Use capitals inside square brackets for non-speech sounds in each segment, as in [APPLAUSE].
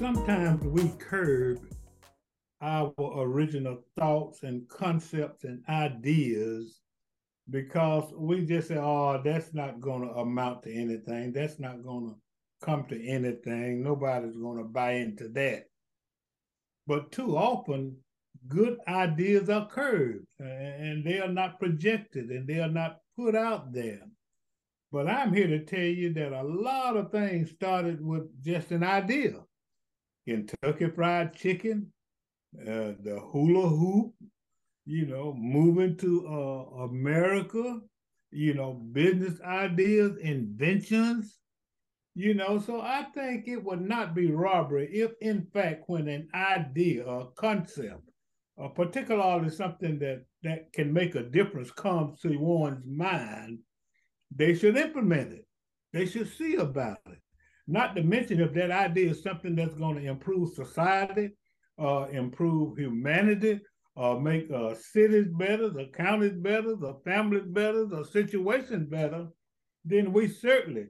sometimes we curb our original thoughts and concepts and ideas because we just say, oh, that's not going to amount to anything. That's not going to come to anything. Nobody's going to buy into that. But too often, good ideas are curbed and they are not projected and they are not put out there. But I'm here to tell you that a lot of things started with just an idea. Kentucky Fried Chicken, uh, the hula hoop, you know, moving to uh, America, you know, business ideas, inventions, you know. So I think it would not be robbery if, in fact, when an idea or concept, or particularly something that that can make a difference comes to one's mind, they should implement it. They should see about it. Not to mention if that idea is something that's going to improve society, uh, improve humanity, uh, make uh, cities better, the counties better, the families better, the situation better, then we certainly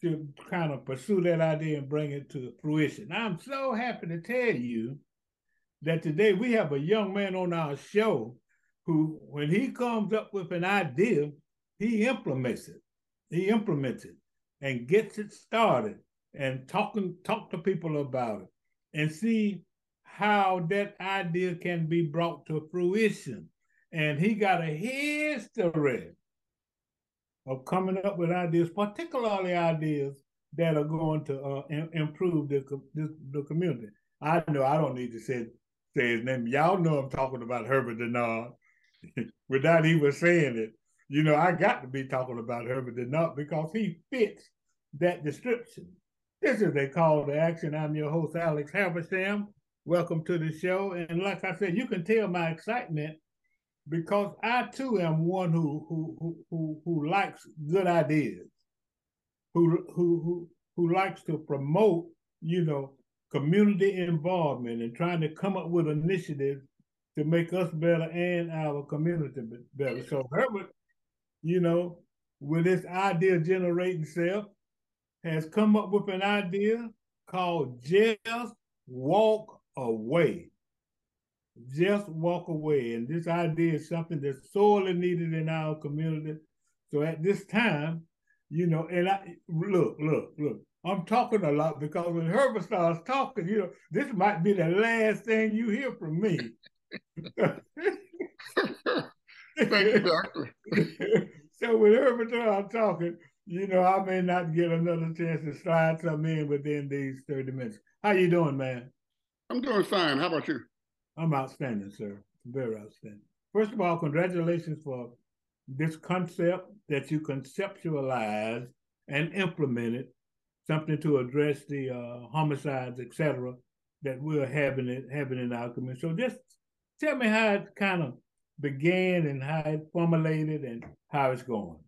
should kind of pursue that idea and bring it to fruition. I'm so happy to tell you that today we have a young man on our show who, when he comes up with an idea, he implements it. He implements it and gets it started and talking talk to people about it and see how that idea can be brought to fruition. And he got a history of coming up with ideas, particularly ideas that are going to uh, improve the, the, the community. I know I don't need to say say his name. Y'all know I'm talking about Herbert Denard [LAUGHS] without even saying it. You know, I got to be talking about Herbert Denard because he fits that description. This is a call to action. I'm your host, Alex Habersham. Welcome to the show. And like I said, you can tell my excitement because I too am one who who who who, likes good ideas, who who who who likes to promote, you know, community involvement and trying to come up with initiatives to make us better and our community better. So Herbert, you know, with this idea generating self, has come up with an idea called Just Walk Away. Just walk away. And this idea is something that's sorely needed in our community. So at this time, you know, and I look, look, look, I'm talking a lot because when Herbert starts talking, you know, this might be the last thing you hear from me. [LAUGHS] Thank you, doctor. [LAUGHS] so when Herbert starts talking, you know, I may not get another chance to slide some in within these 30 minutes. How you doing, man? I'm doing fine. How about you? I'm outstanding, sir. Very outstanding. First of all, congratulations for this concept that you conceptualized and implemented, something to address the uh, homicides, etc., that we're having it having in our community. So just tell me how it kind of began and how it formulated and how it's going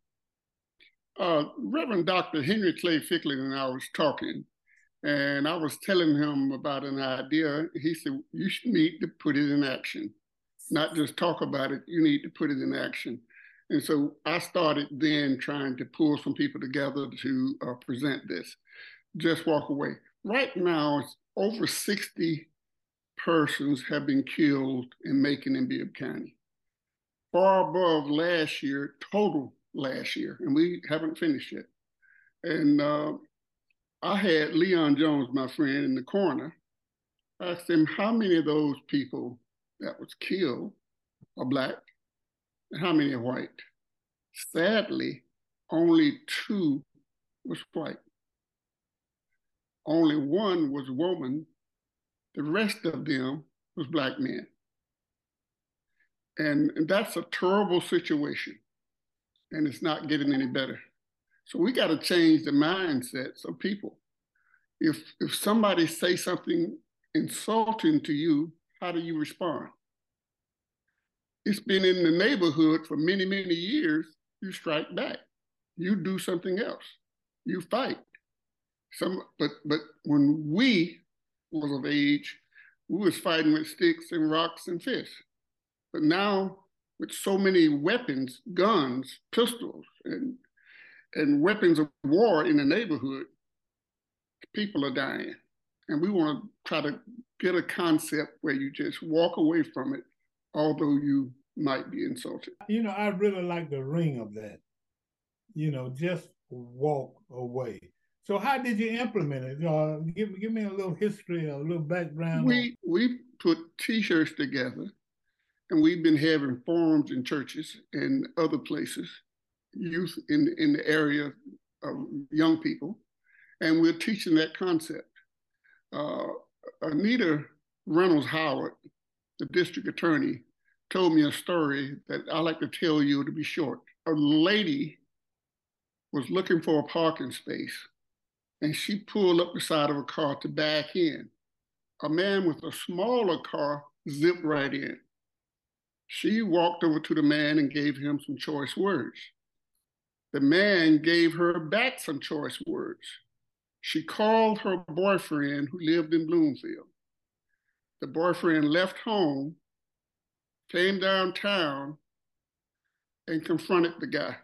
uh, Reverend Dr. Henry Clay Ficklin and I was talking, and I was telling him about an idea. He said, You need to put it in action, not just talk about it, you need to put it in action. And so I started then trying to pull some people together to uh, present this. Just walk away. Right now, over 60 persons have been killed in Macon and Bibb County, far above last year total last year, and we haven't finished yet. And uh, I had Leon Jones, my friend, in the corner. I asked him how many of those people that was killed are black and how many are white. Sadly, only two was white. Only one was woman. The rest of them was black men. And, and that's a terrible situation and it's not getting any better. So we got to change the mindsets of people. If if somebody say something insulting to you, how do you respond? It's been in the neighborhood for many, many years. You strike back. You do something else. You fight. Some but but when we was of age, we was fighting with sticks and rocks and fists. But now with so many weapons, guns, pistols, and and weapons of war in the neighborhood, people are dying. And we want to try to get a concept where you just walk away from it, although you might be insulted. You know, I really like the ring of that. You know, just walk away. So how did you implement it? Uh, give give me a little history, a little background. We we put T-shirts together, and we've been having forums in churches and other places, youth in in the area of young people, and we're teaching that concept. Uh, Anita Reynolds Howard, the district attorney, told me a story that I like to tell you to be short. A lady was looking for a parking space and she pulled up beside of a car to back in. A man with a smaller car zipped right in. She walked over to the man and gave him some choice words. The man gave her back some choice words. She called her boyfriend who lived in Bloomfield. The boyfriend left home, came downtown, and confronted the guy.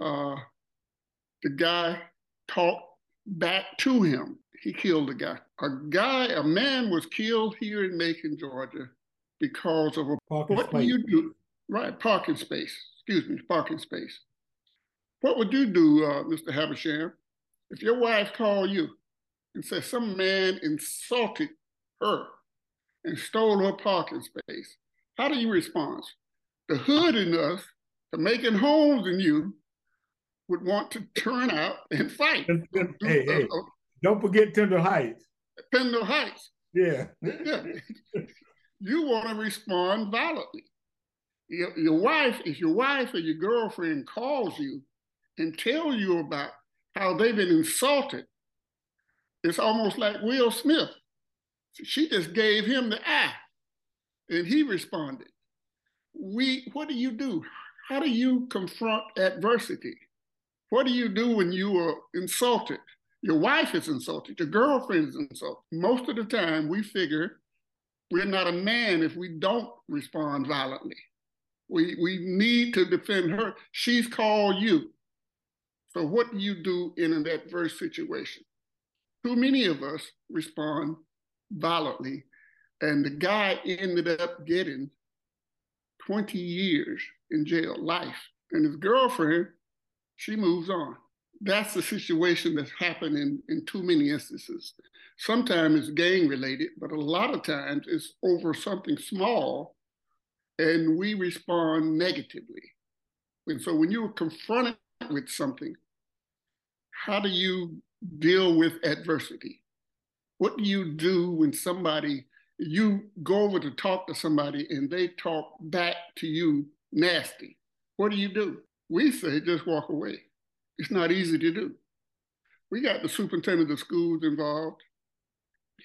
Uh, the guy talked back to him. He killed a guy. A guy, a man was killed here in Macon, Georgia, because of a parking what space. do you do? Right, parking space. Excuse me, parking space. What would you do, uh, Mr. Habersham, if your wife called you and said some man insulted her and stole her parking space? How do you respond? The hood in us, the making homes in you, would want to turn out and fight. Hey, hey, uh, don't forget Tender Heights. Tender Heights. Yeah. yeah. [LAUGHS] you want to respond violently. Your, your wife, if your wife or your girlfriend calls you and tell you about how they've been insulted, it's almost like Will Smith. She just gave him the eye and he responded. We, what do you do? How do you confront adversity? What do you do when you are insulted? Your wife is insulted, your girlfriend is insulted. Most of the time, we figure we're not a man if we don't respond violently. We, we need to defend her. She's called you. So, what do you do in an adverse situation? Too many of us respond violently, and the guy ended up getting 20 years in jail, life. And his girlfriend she moves on. That's the situation that's happening in too many instances. Sometimes it's gang related, but a lot of times it's over something small and we respond negatively. And so when you're confronted with something, how do you deal with adversity? What do you do when somebody, you go over to talk to somebody and they talk back to you nasty? What do you do? We say just walk away. It's not easy to do. We got the superintendent of schools involved.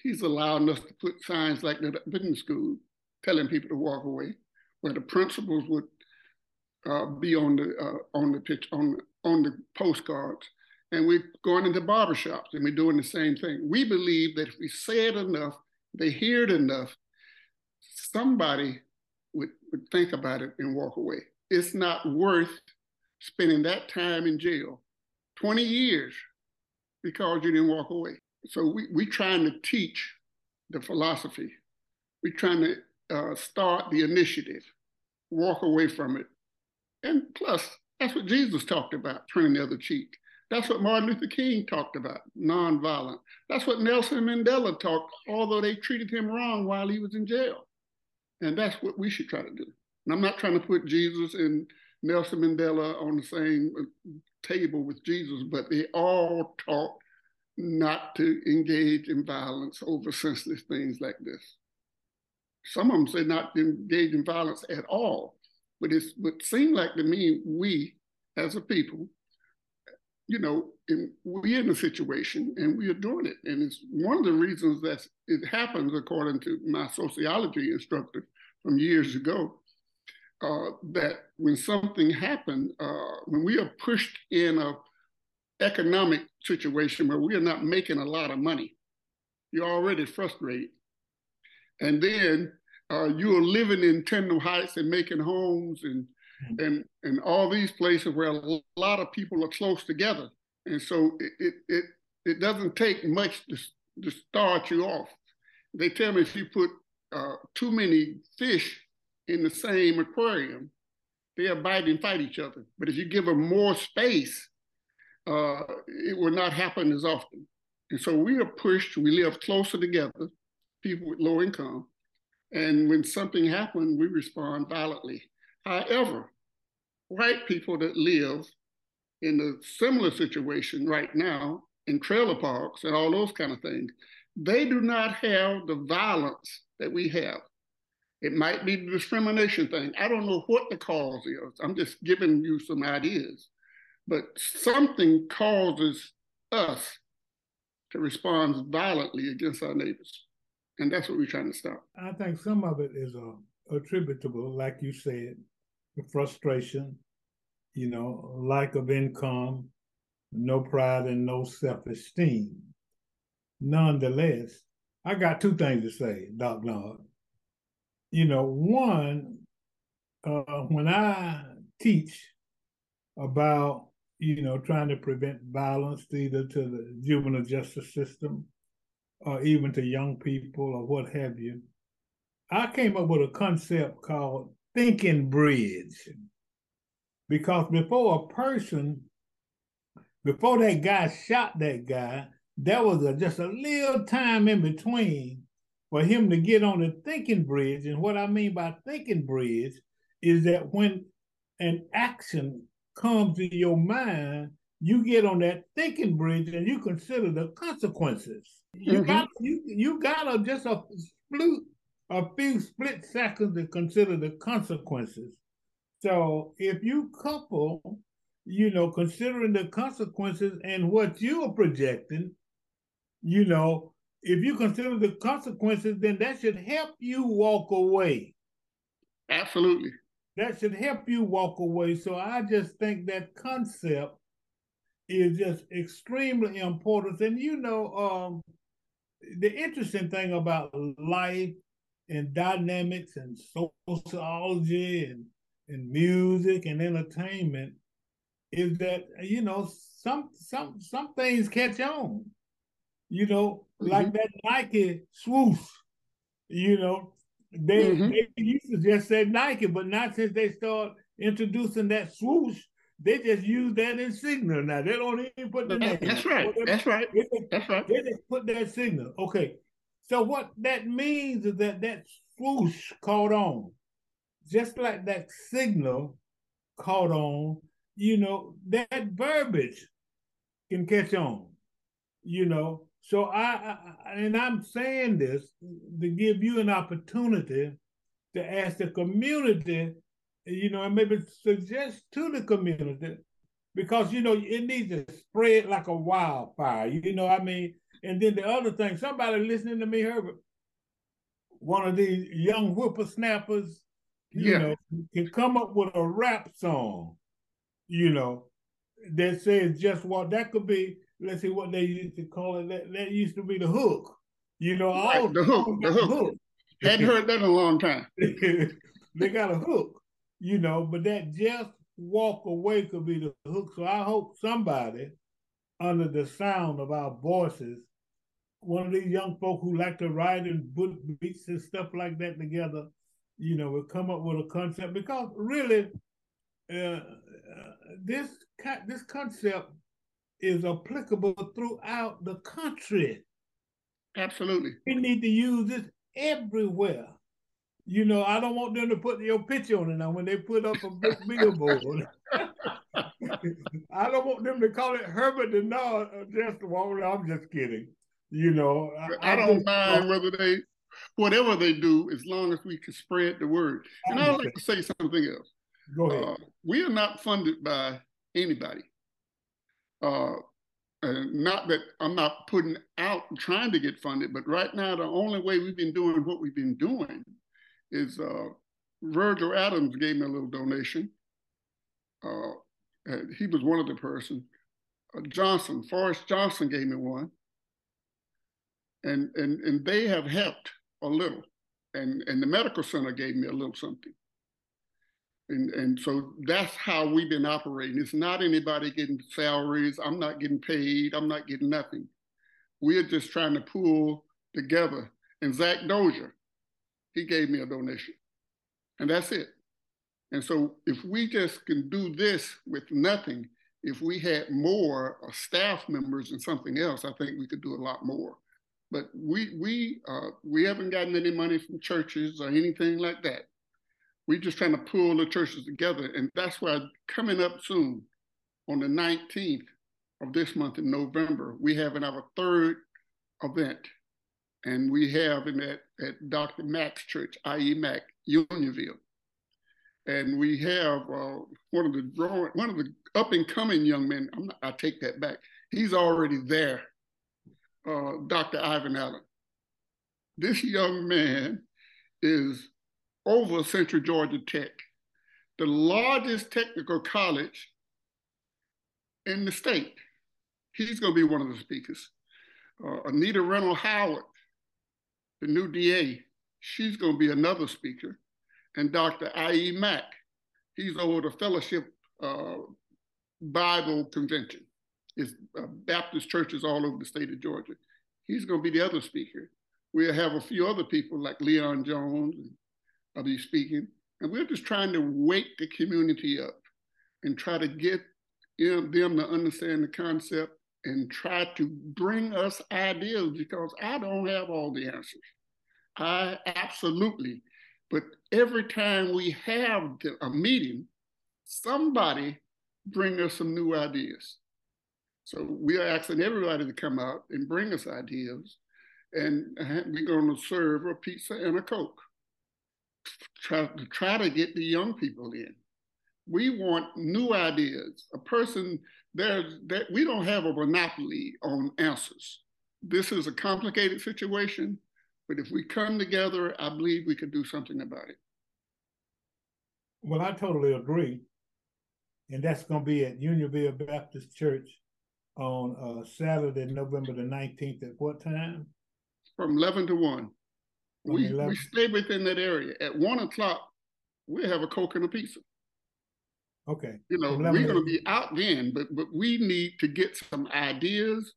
He's allowing us to put signs like that in the school, telling people to walk away, where the principals would uh, be on the uh, on the pitch on on the postcards, and we're going into barbershops and we're doing the same thing. We believe that if we say it enough, they hear it enough, somebody would, would think about it and walk away. It's not worth spending that time in jail, 20 years, because you didn't walk away. So we we trying to teach the philosophy. We're trying to uh, start the initiative, walk away from it. And plus, that's what Jesus talked about, turning the other cheek. That's what Martin Luther King talked about, nonviolent. That's what Nelson Mandela talked, although they treated him wrong while he was in jail. And that's what we should try to do. And I'm not trying to put Jesus in Nelson Mandela on the same uh, table with Jesus, but they all taught not to engage in violence over senseless things like this. Some of them say not to engage in violence at all, but it would seem like to me we as a people, you know, in, we're in a situation and we are doing it, and it's one of the reasons that it happens, according to my sociology instructor from years ago, uh, that when something happened, uh, when we are pushed in a economic situation where we are not making a lot of money, you're already frustrated, and then uh, you are living in Tindall Heights and making homes and mm-hmm. and and all these places where a lot of people are close together, and so it, it, it it doesn't take much to, to start you off. They tell me if you put uh, too many fish in the same aquarium, they'll bite and fight each other. But if you give them more space, uh, it will not happen as often. And so we are pushed, we live closer together, people with low income. And when something happens, we respond violently. However, white people that live in a similar situation right now in trailer parks and all those kind of things, they do not have the violence that we have. It might be the discrimination thing. I don't know what the cause is. I'm just giving you some ideas. But something causes us to respond violently against our neighbors. And that's what we're trying to stop. I think some of it is uh, attributable, like you said, the frustration, you know, lack of income, no pride, and no self esteem. Nonetheless, I got two things to say, Doc Nod. You know, one, uh, when I teach about, you know, trying to prevent violence either to the juvenile justice system or even to young people or what have you, I came up with a concept called thinking bridge. Because before a person, before that guy shot that guy, there was a, just a little time in between for him to get on the thinking bridge. And what I mean by thinking bridge is that when an action comes in your mind, you get on that thinking bridge and you consider the consequences. Mm-hmm. You got you you gotta just a split a few split seconds to consider the consequences. So if you couple, you know, considering the consequences and what you are projecting, you know, if you consider the consequences, then that should help you walk away. Absolutely. That should help you walk away. So I just think that concept is just extremely important. And you know, um, the interesting thing about life and dynamics and sociology and, and music and entertainment is that you know some some some things catch on you know mm-hmm. like that nike swoosh you know they, mm-hmm. they used to just say nike but not since they start introducing that swoosh they just use that insignia now they don't even put the name that's right that's right that's right they just put that signal okay so what that means is that that swoosh caught on, just like that signal caught on. You know that verbiage can catch on. You know, so I, I and I'm saying this to give you an opportunity to ask the community, you know, and maybe suggest to the community because you know it needs to spread like a wildfire. You know, I mean, and then the other thing, somebody listening to me, Herbert, one of these young whippersnappers, you yeah. know, can come up with a rap song, you know, that says just what that could be. Let's see what they used to call it. That, that used to be the hook. You know, right, all the hook, the hook. hook. Hadn't heard that in a long time. [LAUGHS] they got a hook, you know, but that just walk away could be the hook. So I hope somebody under the sound of our voices one of these young folk who like to ride and put beats and stuff like that together, you know, will come up with a concept because really, uh, uh, this this concept is applicable throughout the country. Absolutely, we need to use this everywhere. You know, I don't want them to put your picture on it now when they put up a big [LAUGHS] billboard. [LAUGHS] I don't want them to call it Herbert the Nod just Walter. I'm just kidding. You know, I, I don't mind whether they, whatever they do, as long as we can spread the word. And I'd like to say something else. Go ahead. Uh, we are not funded by anybody. Uh, not that I'm not putting out trying to get funded, but right now the only way we've been doing what we've been doing is uh, Virgil Adams gave me a little donation. Uh, he was one of the person. Uh, Johnson, Forrest Johnson gave me one and and and they have helped a little, and and the medical center gave me a little something. And, and so that's how we've been operating. It's not anybody getting salaries. I'm not getting paid. I'm not getting nothing. We're just trying to pull together. And Zach Dozier, he gave me a donation. And that's it. And so if we just can do this with nothing, if we had more uh, staff members and something else, I think we could do a lot more. But we we uh, we haven't gotten any money from churches or anything like that. We're just trying to pull the churches together, and that's why coming up soon, on the 19th of this month in November, we having our third event, and we have in that at Dr. Mack's church, IE Mack, Unionville and we have uh, one of the drawing, one of the up and coming young men. Not, i take that back. He's already there, uh, Dr. Ivan Allen. This young man is over Central Georgia Tech, the largest technical college in the state. He's going to be one of the speakers. Uh, Anita Reynolds Howard, the new DA, she's going to be another speaker and Dr. I.E. Mack. He's over the Fellowship uh, Bible Convention. It's uh, Baptist churches all over the state of Georgia. He's going to be the other speaker. We'll have a few other people like Leon Jones and I'll be speaking. And we're just trying to wake the community up and try to get them to understand the concept and try to bring us ideas because I don't have all the answers. I absolutely but every time we have a meeting, somebody bring us some new ideas. So we are asking everybody to come out and bring us ideas, and we're going to serve a pizza and a coke. Try to try to get the young people in. We want new ideas. A person there that we don't have a monopoly on answers. This is a complicated situation. But if we come together, I believe we could do something about it. Well, I totally agree. And that's going to be at Unionville Baptist Church on uh, Saturday, November the 19th at what time? From 11 to 1. We, we stay within that area. At 1 o'clock, we'll have a Coke and a pizza. Okay. You know, we're going to be out then, but, but we need to get some ideas.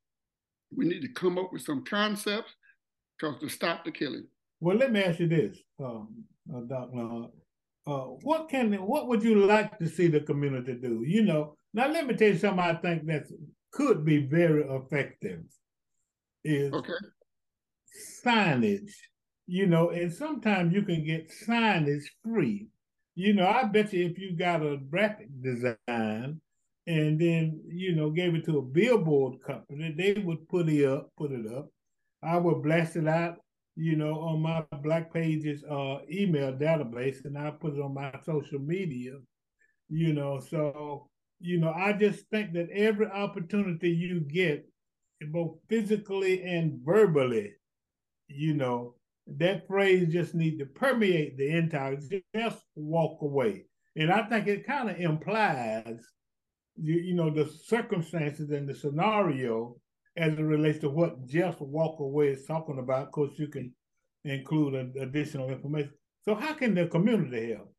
We need to come up with some concepts because to stop the killing. Well, let me ask you this, um, uh, Dr. Uh, what can what would you like to see the community do? You know, now let me tell you something I think that could be very effective is okay. signage. You know, and sometimes you can get signage free. You know, I bet you if you got a graphic design and then, you know, gave it to a billboard company, they would put it up, put it up I would blast it out, you know, on my Black Pages uh, email database, and I put it on my social media, you know. So, you know, I just think that every opportunity you get, both physically and verbally, you know, that phrase just need to permeate the entire. Just walk away, and I think it kind of implies, you, you know, the circumstances and the scenario as it relates to what just walk away is talking about. Of course, you can include additional information. So, how can the community help?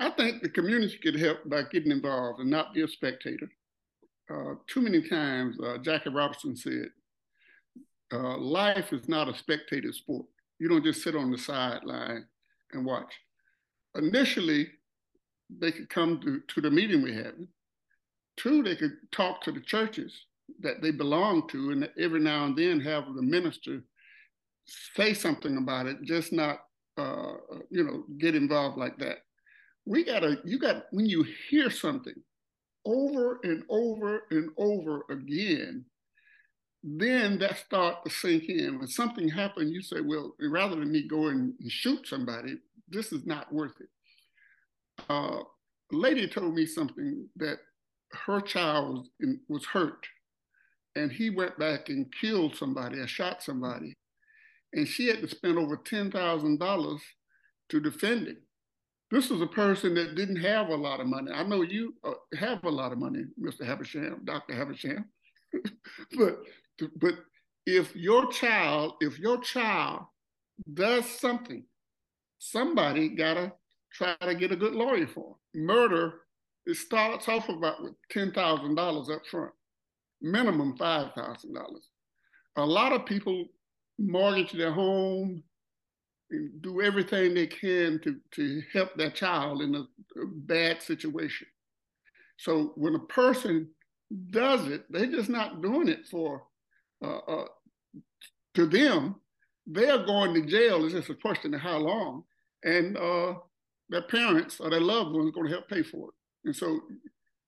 I think the community could help by getting involved and not be a spectator. Uh, too many times, uh, Jackie Robinson said, uh, life is not a spectator sport. You don't just sit on the sideline and watch. Initially, they could come to, to the meeting we had. Two, they could talk to the churches that they belong to, and every now and then have the minister say something about it, just not uh, you know get involved like that. We gotta you got when you hear something over and over and over again, then that start to sink in. When something happened, you say, well, rather than me go and shoot somebody, this is not worth it. Uh, a lady told me something that her child was, hurt and he went back and killed somebody or shot somebody. And she had to spend over $10,000 to defend him. This was a person that didn't have a lot of money. I know you uh, have a lot of money, Mr. Habersham, Dr. Habersham. [LAUGHS] but, but if your child, if your child does something, somebody gotta try to get a good lawyer for them. Murder, it starts off about with $10,000 up front, minimum $5,000. A lot of people mortgage their home and do everything they can to, to help their child in a, a bad situation. So when a person does it, they're just not doing it for, uh, uh, to them, they're going to jail. It's just a question of how long. And uh, their parents or their loved ones are going to help pay for it. And so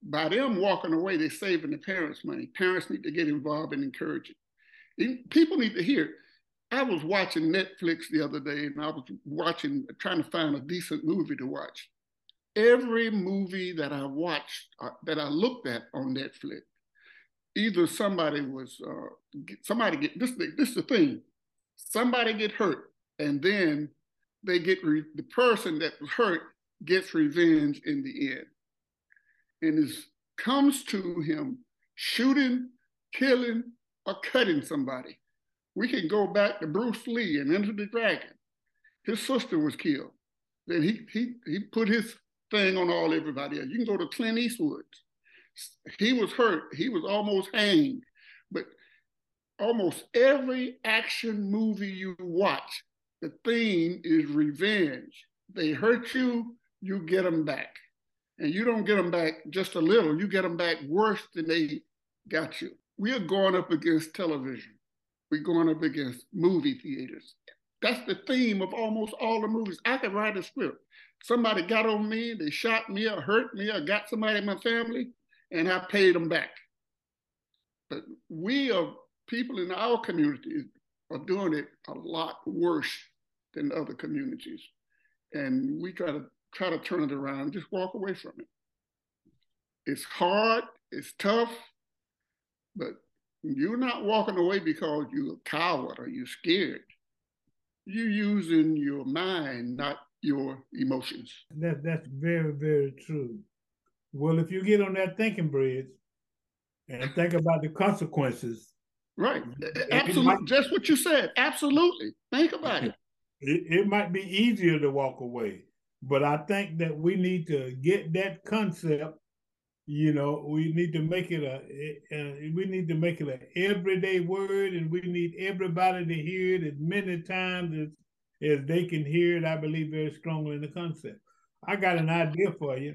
by them walking away, they're saving the parents money. Parents need to get involved and encourage it. People need to hear. I was watching Netflix the other day and I was watching, trying to find a decent movie to watch. Every movie that I watched, uh, that I looked at on Netflix, either somebody was, uh, somebody get, this, this is the thing, somebody get hurt and then they get, re, the person that was hurt gets revenge in the end. And it comes to him shooting, killing, or cutting somebody we can go back to Bruce Lee and Enter the Dragon. His sister was killed. Then he he he put his thing on all everybody else. You can go to Clint Eastwood. He was hurt. He was almost hanged. But almost every action movie you watch, the theme is revenge. They hurt you, you get them back. And you don't get them back just a little, you get them back worse than they got you. We are going up against television we're going up against movie theaters. That's the theme of almost all the movies. I could write a script. Somebody got on me, they shot me or hurt me or got somebody in my family, and I paid them back. But we are people in our community are doing it a lot worse than other communities. And we try to try to turn it around, just walk away from it. It's hard, it's tough, but you're not walking away because you're a coward or you're scared. You're using your mind, not your emotions. That that's very, very true. Well, if you get on that thinking bridge and think about the consequences. Right. Absolutely. Just what you said. Absolutely. Think about it. it. It might be easier to walk away, but I think that we need to get that concept you know we need to make it a, a, we need to make it an everyday word and we need everybody to hear it as many times as as they can hear it i believe very strongly in the concept i got an idea for you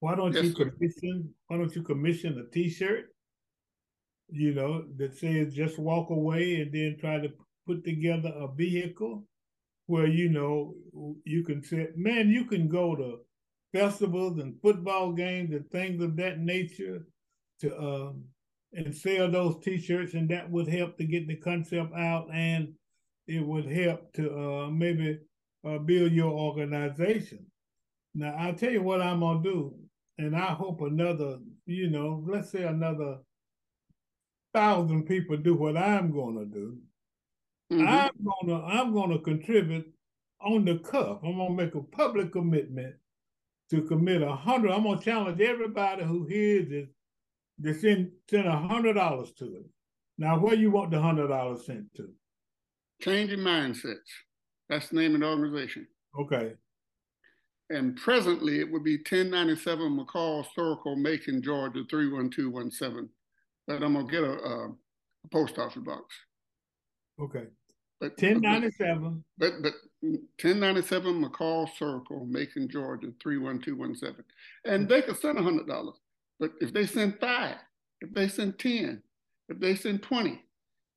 why don't yes, you commission sir. why don't you commission a t-shirt you know that says just walk away and then try to put together a vehicle where you know you can say man you can go to festivals and football games and things of that nature to um, and sell those t-shirts and that would help to get the concept out and it would help to uh, maybe uh, build your organization now i'll tell you what i'm gonna do and i hope another you know let's say another thousand people do what i'm gonna do mm-hmm. i'm gonna i'm gonna contribute on the cuff i'm gonna make a public commitment to commit a hundred. I'm gonna challenge everybody who hears this to send send a hundred dollars to it. Now, where you want the hundred dollars sent to? Changing mindsets. That's the name of the organization. Okay. And presently, it would be 1097 McCall Circle, Macon, Georgia 31217. But I'm gonna get a, a, a post office box. Okay. But 1097. But but 1097 McCall Circle, Macon, Georgia, 31217. And they could send $100. But if they send five, if they send 10, if they send 20,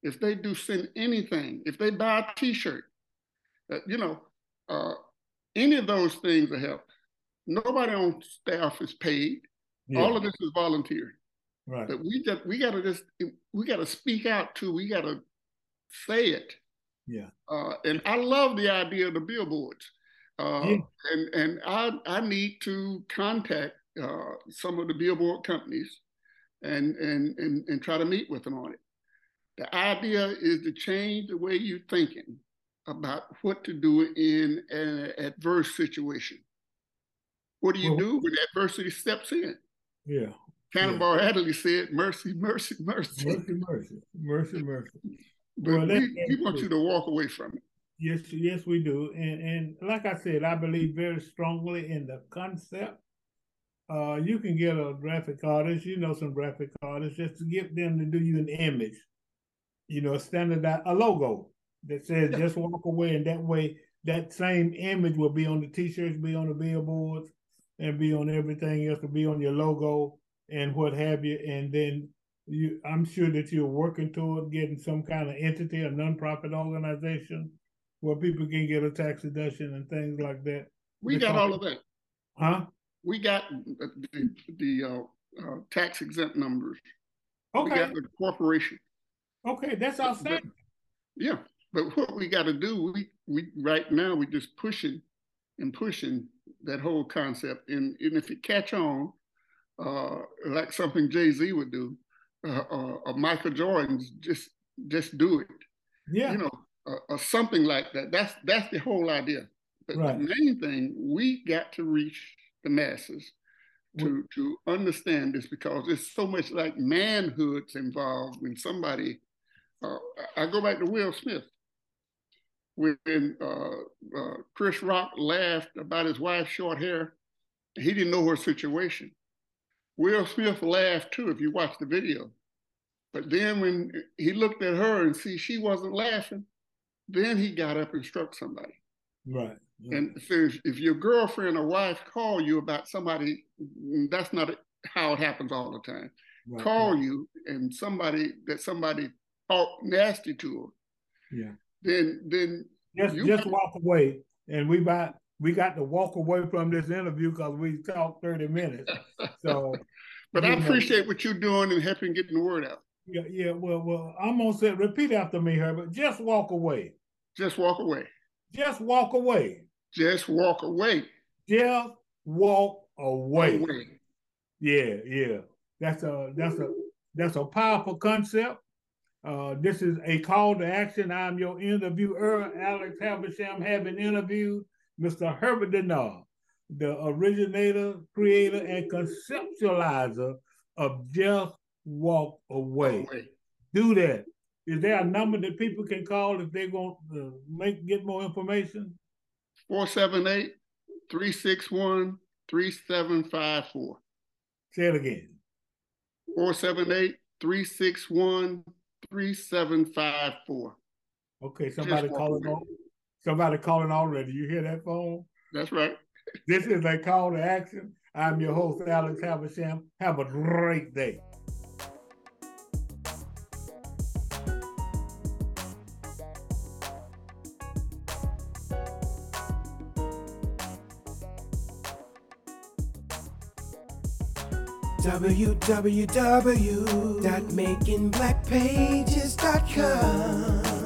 if they do send anything, if they buy a t shirt, uh, you know, uh, any of those things will help. Nobody on staff is paid. Yeah. All of this is volunteer. Right. But we just we gotta just we gotta speak out too. We gotta say it yeah. Uh, and I love the idea of the billboards. Uh, yeah. And and I I need to contact uh, some of the billboard companies and, and and and try to meet with them on it. The idea is to change the way you're thinking about what to do in an adverse situation. What do you well, do when adversity steps in? Yeah. Cannonball yeah. Adderley said, mercy, mercy, mercy. Mercy, mercy, mercy, mercy. But well, we, we want you to walk away from it. Yes, yes, we do. And and like I said, I believe very strongly in the concept. Uh, you can get a graphic artist, you know, some graphic artists, just to get them to do you an image, you know, standardized a logo that says yeah. just walk away, and that way that same image will be on the t-shirts, be on the billboards, and be on everything else, to be on your logo and what have you. And then you, I'm sure that you're working toward getting some kind of entity, a nonprofit organization where people can get a tax deduction and things like that. We got all of that. Huh? We got the, the uh, uh, tax exempt numbers. Okay. We got the corporation. Okay, that's outstanding. Yeah, but what we got to do, we we right now we're just pushing and pushing that whole concept, and and if it catch on, uh, like something Jay Z would do, uh, uh, uh, Michael Jordan's just just do it. Yeah, you know, uh, or something like that. That's that's the whole idea. But right. the main thing we got to reach the masses to to understand this because there's so much like manhoods involved when somebody. Uh, I go back to Will Smith when uh, uh, Chris Rock laughed about his wife's short hair. He didn't know her situation. Will Smith laughed too, if you watch the video. But then when he looked at her and see she wasn't laughing, then he got up and struck somebody. Right. right. And so if your girlfriend or wife call you about somebody, that's not how it happens all the time. Right, call right. you and somebody that somebody talk nasty to her. Yeah. Then then just just walk away. And we got we got to walk away from this interview because we talked 30 minutes. So [LAUGHS] but I appreciate know. what you're doing and helping getting the word out. Yeah, yeah. Well, well, I'm gonna say repeat after me, Herbert. Just walk away. Just walk away. Just walk away. Just walk away. Just walk away. away. Yeah, yeah. That's a that's a that's a powerful concept. Uh, this is a call to action. I'm your interviewer, Alex Habersham, having interviewed Mr. Herbert Denard, the originator, creator, and conceptualizer of Just walk away. Do that. Is there a number that people can call if they want to make get more information? 478 361 3754. Say it again. 478 361 3754. Okay, somebody calling on. Somebody calling already. You hear that phone? That's right. This is a call to action. I'm your host, Alex Habersham. Have a great day. www.maconblackpages.com